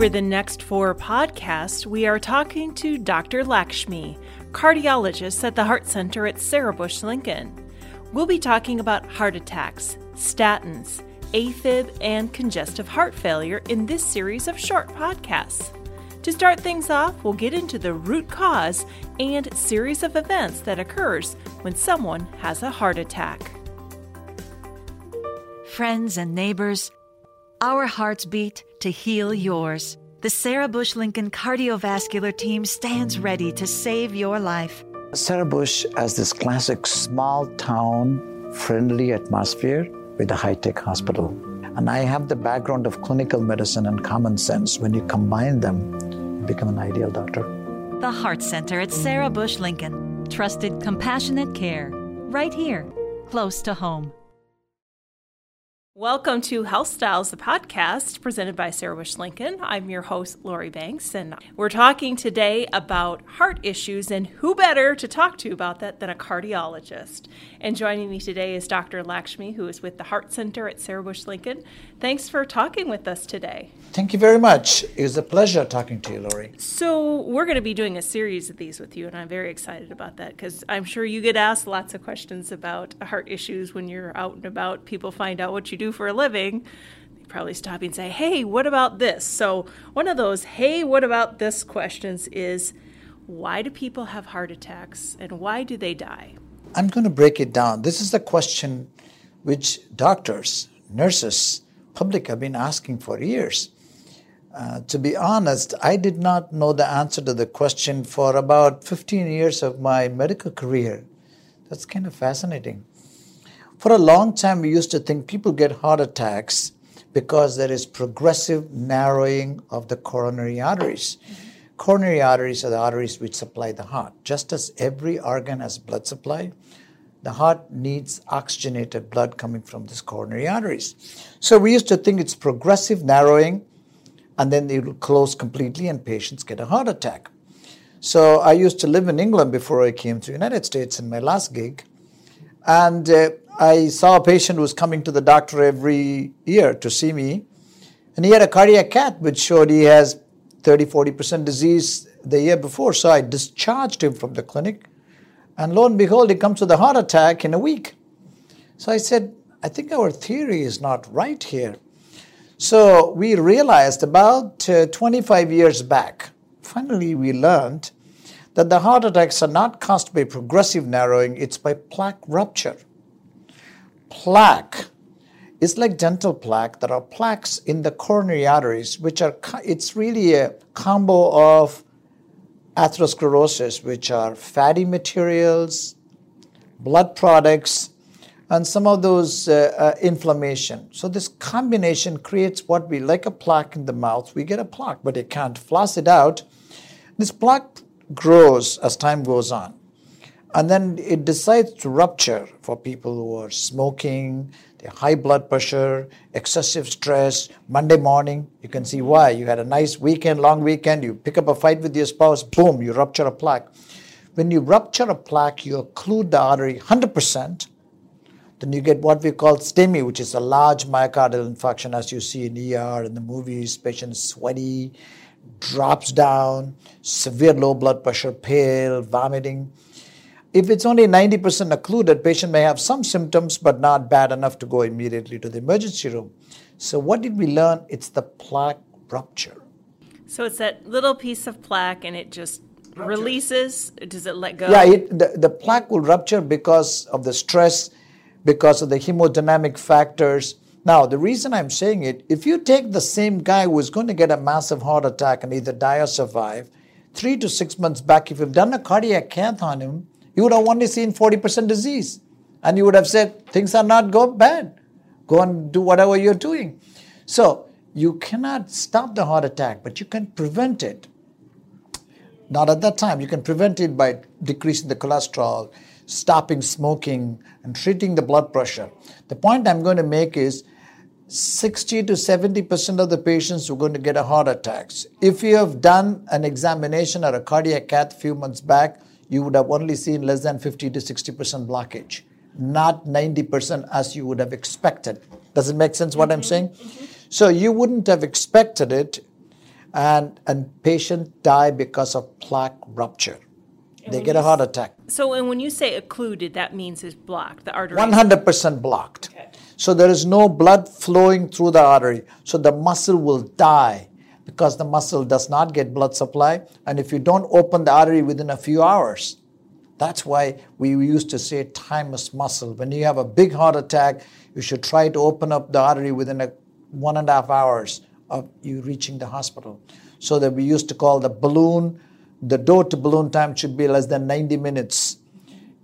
Over the next four podcasts, we are talking to Dr. Lakshmi, cardiologist at the Heart Center at Sarah Bush Lincoln. We'll be talking about heart attacks, statins, AFib, and congestive heart failure in this series of short podcasts. To start things off, we'll get into the root cause and series of events that occurs when someone has a heart attack. Friends and neighbors, our hearts beat to heal yours. The Sarah Bush Lincoln Cardiovascular Team stands ready to save your life. Sarah Bush has this classic small town friendly atmosphere with a high tech hospital. And I have the background of clinical medicine and common sense. When you combine them, you become an ideal doctor. The Heart Center at Sarah Bush Lincoln. Trusted, compassionate care. Right here, close to home. Welcome to Health Styles, the podcast presented by Sarah Bush Lincoln. I'm your host, Lori Banks, and we're talking today about heart issues and who better to talk to about that than a cardiologist. And joining me today is Dr. Lakshmi, who is with the Heart Center at Sarah Bush Lincoln. Thanks for talking with us today. Thank you very much. It was a pleasure talking to you, Lori. So, we're going to be doing a series of these with you, and I'm very excited about that because I'm sure you get asked lots of questions about heart issues when you're out and about. People find out what you do for a living. They probably stop and say, Hey, what about this? So, one of those, Hey, what about this questions is why do people have heart attacks and why do they die? I'm going to break it down. This is the question which doctors, nurses, public have been asking for years. Uh, to be honest, I did not know the answer to the question for about 15 years of my medical career. That's kind of fascinating. For a long time, we used to think people get heart attacks because there is progressive narrowing of the coronary arteries. Coronary arteries are the arteries which supply the heart. Just as every organ has blood supply, the heart needs oxygenated blood coming from these coronary arteries. So we used to think it's progressive narrowing, and then it will close completely, and patients get a heart attack. So I used to live in England before I came to the United States in my last gig, and uh, I saw a patient who was coming to the doctor every year to see me, and he had a cardiac cath which showed he has 30 40% disease the year before. So I discharged him from the clinic and lo and behold, he comes with a heart attack in a week. So I said, I think our theory is not right here. So we realized about uh, 25 years back, finally, we learned that the heart attacks are not caused by progressive narrowing, it's by plaque rupture. Plaque is like dental plaque. There are plaques in the coronary arteries, which are, it's really a combo of atherosclerosis, which are fatty materials, blood products, and some of those uh, uh, inflammation. So this combination creates what we like a plaque in the mouth. We get a plaque, but it can't floss it out. This plaque grows as time goes on. And then it decides to rupture for people who are smoking, high blood pressure, excessive stress. Monday morning, you can see why. You had a nice weekend, long weekend, you pick up a fight with your spouse, boom, you rupture a plaque. When you rupture a plaque, you occlude the artery 100%. Then you get what we call STEMI, which is a large myocardial infarction, as you see in ER in the movies. Patient sweaty, drops down, severe low blood pressure, pale, vomiting. If it's only 90% occluded, patient may have some symptoms but not bad enough to go immediately to the emergency room. So what did we learn? It's the plaque rupture. So it's that little piece of plaque and it just rupture. releases. Does it let go? Yeah, it, the, the plaque will rupture because of the stress, because of the hemodynamic factors. Now, the reason I'm saying it, if you take the same guy who is going to get a massive heart attack and either die or survive, three to six months back, if you've done a cardiac cath on him, you would have only seen 40% disease. And you would have said, things are not go bad. Go and do whatever you're doing. So you cannot stop the heart attack, but you can prevent it. Not at that time. You can prevent it by decreasing the cholesterol, stopping smoking, and treating the blood pressure. The point I'm going to make is 60 to 70% of the patients are going to get a heart attacks. If you have done an examination or a cardiac cath a few months back, you would have only seen less than 50 to 60% blockage, not 90% as you would have expected. Does it make sense what mm-hmm. I'm saying? Mm-hmm. So you wouldn't have expected it. and and patient die because of plaque rupture. they get a heart attack. So, and when you say occluded, that means it's blocked, the artery. 100% blocked. So there is no blood flowing through the artery. So the muscle will die because the muscle does not get blood supply. And if you don't open the artery within a few hours, that's why we used to say time is muscle. When you have a big heart attack, you should try to open up the artery within a one and a half hours of you reaching the hospital. So that we used to call the balloon, the door to balloon time should be less than 90 minutes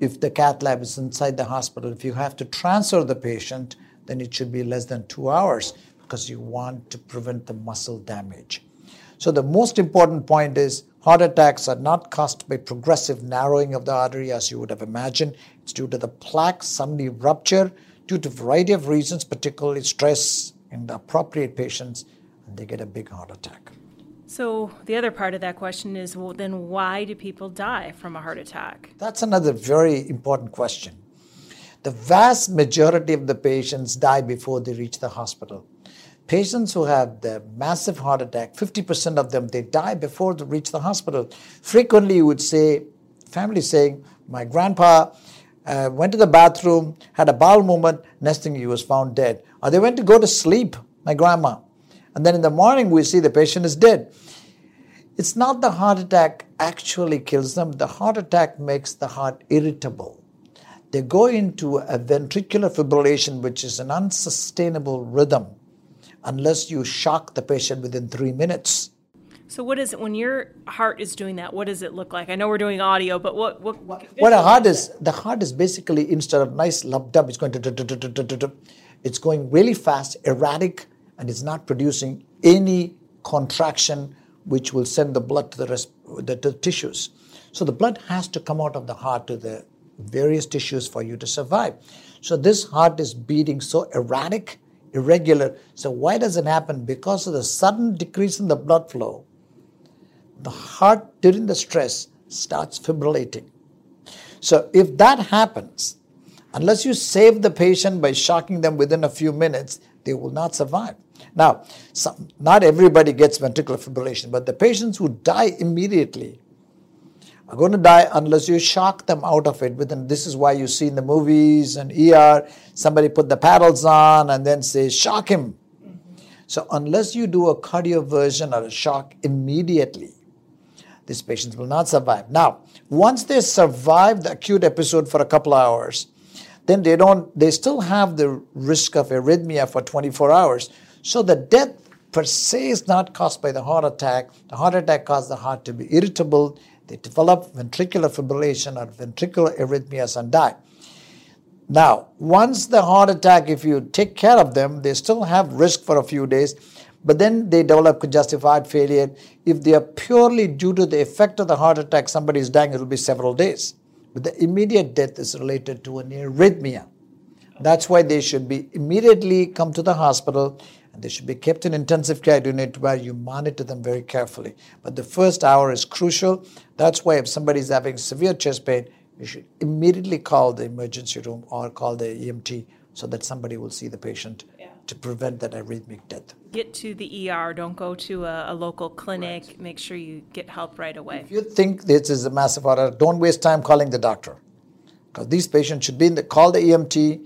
if the cath lab is inside the hospital. If you have to transfer the patient, then it should be less than two hours because you want to prevent the muscle damage. So the most important point is heart attacks are not caused by progressive narrowing of the artery as you would have imagined. It's due to the plaque suddenly rupture due to a variety of reasons, particularly stress in the appropriate patients, and they get a big heart attack. So the other part of that question is well, then why do people die from a heart attack? That's another very important question. The vast majority of the patients die before they reach the hospital. Patients who have the massive heart attack, 50% of them, they die before they reach the hospital. Frequently, you would say, family saying, my grandpa uh, went to the bathroom, had a bowel movement, next thing he was found dead. Or they went to go to sleep, my grandma. And then in the morning, we see the patient is dead. It's not the heart attack actually kills them, the heart attack makes the heart irritable. They go into a ventricular fibrillation, which is an unsustainable rhythm unless you shock the patient within three minutes. So what is it when your heart is doing that? What does it look like? I know we're doing audio, but what what what, what a heart is? The heart is basically instead of nice lub dub, it's going to it's going really fast, erratic, and it's not producing any contraction which will send the blood to the rest the, the tissues. So the blood has to come out of the heart to the various tissues for you to survive. So this heart is beating so erratic irregular. So, why does it happen? Because of the sudden decrease in the blood flow, the heart during the stress starts fibrillating. So, if that happens, unless you save the patient by shocking them within a few minutes, they will not survive. Now, some, not everybody gets ventricular fibrillation, but the patients who die immediately are going to die unless you shock them out of it. Within this is why you see in the movies and ER somebody put the paddles on and then say shock him. So unless you do a cardioversion or a shock immediately, these patients will not survive. Now, once they survive the acute episode for a couple hours, then they don't they still have the risk of arrhythmia for 24 hours. So the death per se is not caused by the heart attack. The heart attack caused the heart to be irritable they develop ventricular fibrillation or ventricular arrhythmias and die. Now, once the heart attack, if you take care of them, they still have risk for a few days, but then they develop congestive heart failure. If they are purely due to the effect of the heart attack, somebody is dying, it will be several days. But the immediate death is related to an arrhythmia. That's why they should be immediately come to the hospital and they should be kept in intensive care unit where you monitor them very carefully. But the first hour is crucial. That's why if somebody is having severe chest pain, you should immediately call the emergency room or call the EMT so that somebody will see the patient yeah. to prevent that arrhythmic death. Get to the ER. Don't go to a, a local clinic. Right. Make sure you get help right away. If you think this is a massive order, don't waste time calling the doctor. Because these patients should be in the call the EMT,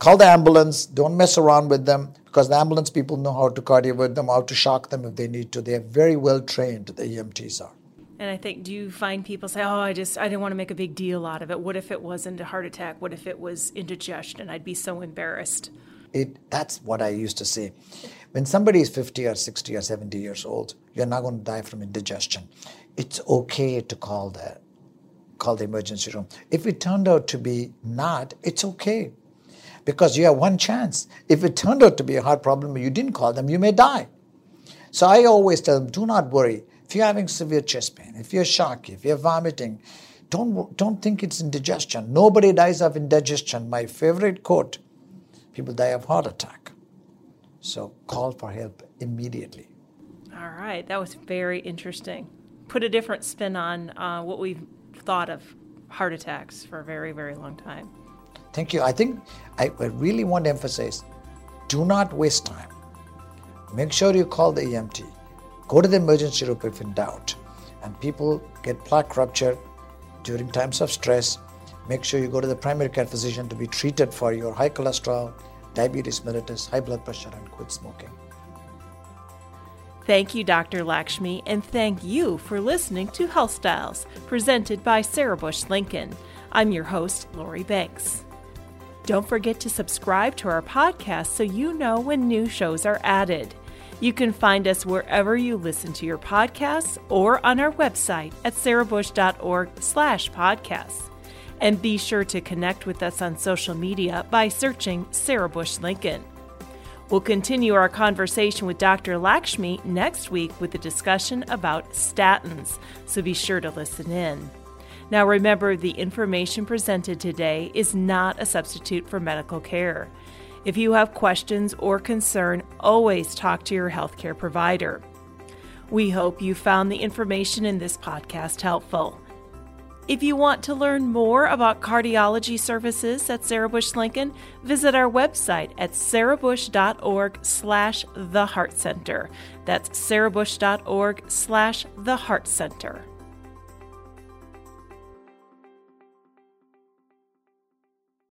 call the ambulance. Don't mess around with them because the ambulance people know how to cardiovert them, how to shock them if they need to. They are very well trained, the EMTs are. And I think, do you find people say, oh, I just, I didn't want to make a big deal out of it. What if it wasn't a heart attack? What if it was indigestion? I'd be so embarrassed. It, that's what I used to say. When somebody is 50 or 60 or 70 years old, you're not going to die from indigestion. It's okay to call the, call the emergency room. If it turned out to be not, it's okay because you have one chance. If it turned out to be a heart problem you didn't call them, you may die. So I always tell them, do not worry. If you're having severe chest pain, if you're shocked, if you're vomiting, don't, don't think it's indigestion. Nobody dies of indigestion. My favorite quote people die of heart attack. So call for help immediately. All right, that was very interesting. Put a different spin on uh, what we've thought of heart attacks for a very, very long time. Thank you. I think I really want to emphasize do not waste time. Make sure you call the EMT, Go to the emergency room if in doubt. And people get plaque rupture during times of stress. Make sure you go to the primary care physician to be treated for your high cholesterol, diabetes mellitus, high blood pressure, and quit smoking. Thank you, Dr. Lakshmi, and thank you for listening to Health Styles, presented by Sarah Bush Lincoln. I'm your host, Lori Banks. Don't forget to subscribe to our podcast so you know when new shows are added. You can find us wherever you listen to your podcasts or on our website at sarahbush.org slash podcasts. And be sure to connect with us on social media by searching Sarah Bush Lincoln. We'll continue our conversation with Dr. Lakshmi next week with a discussion about statins, so be sure to listen in. Now, remember, the information presented today is not a substitute for medical care. If you have questions or concern, always talk to your healthcare provider. We hope you found the information in this podcast helpful. If you want to learn more about cardiology services at Sarah Bush Lincoln, visit our website at sarahbush.org slash the heart center. That's sarahbush.org slash the heart center.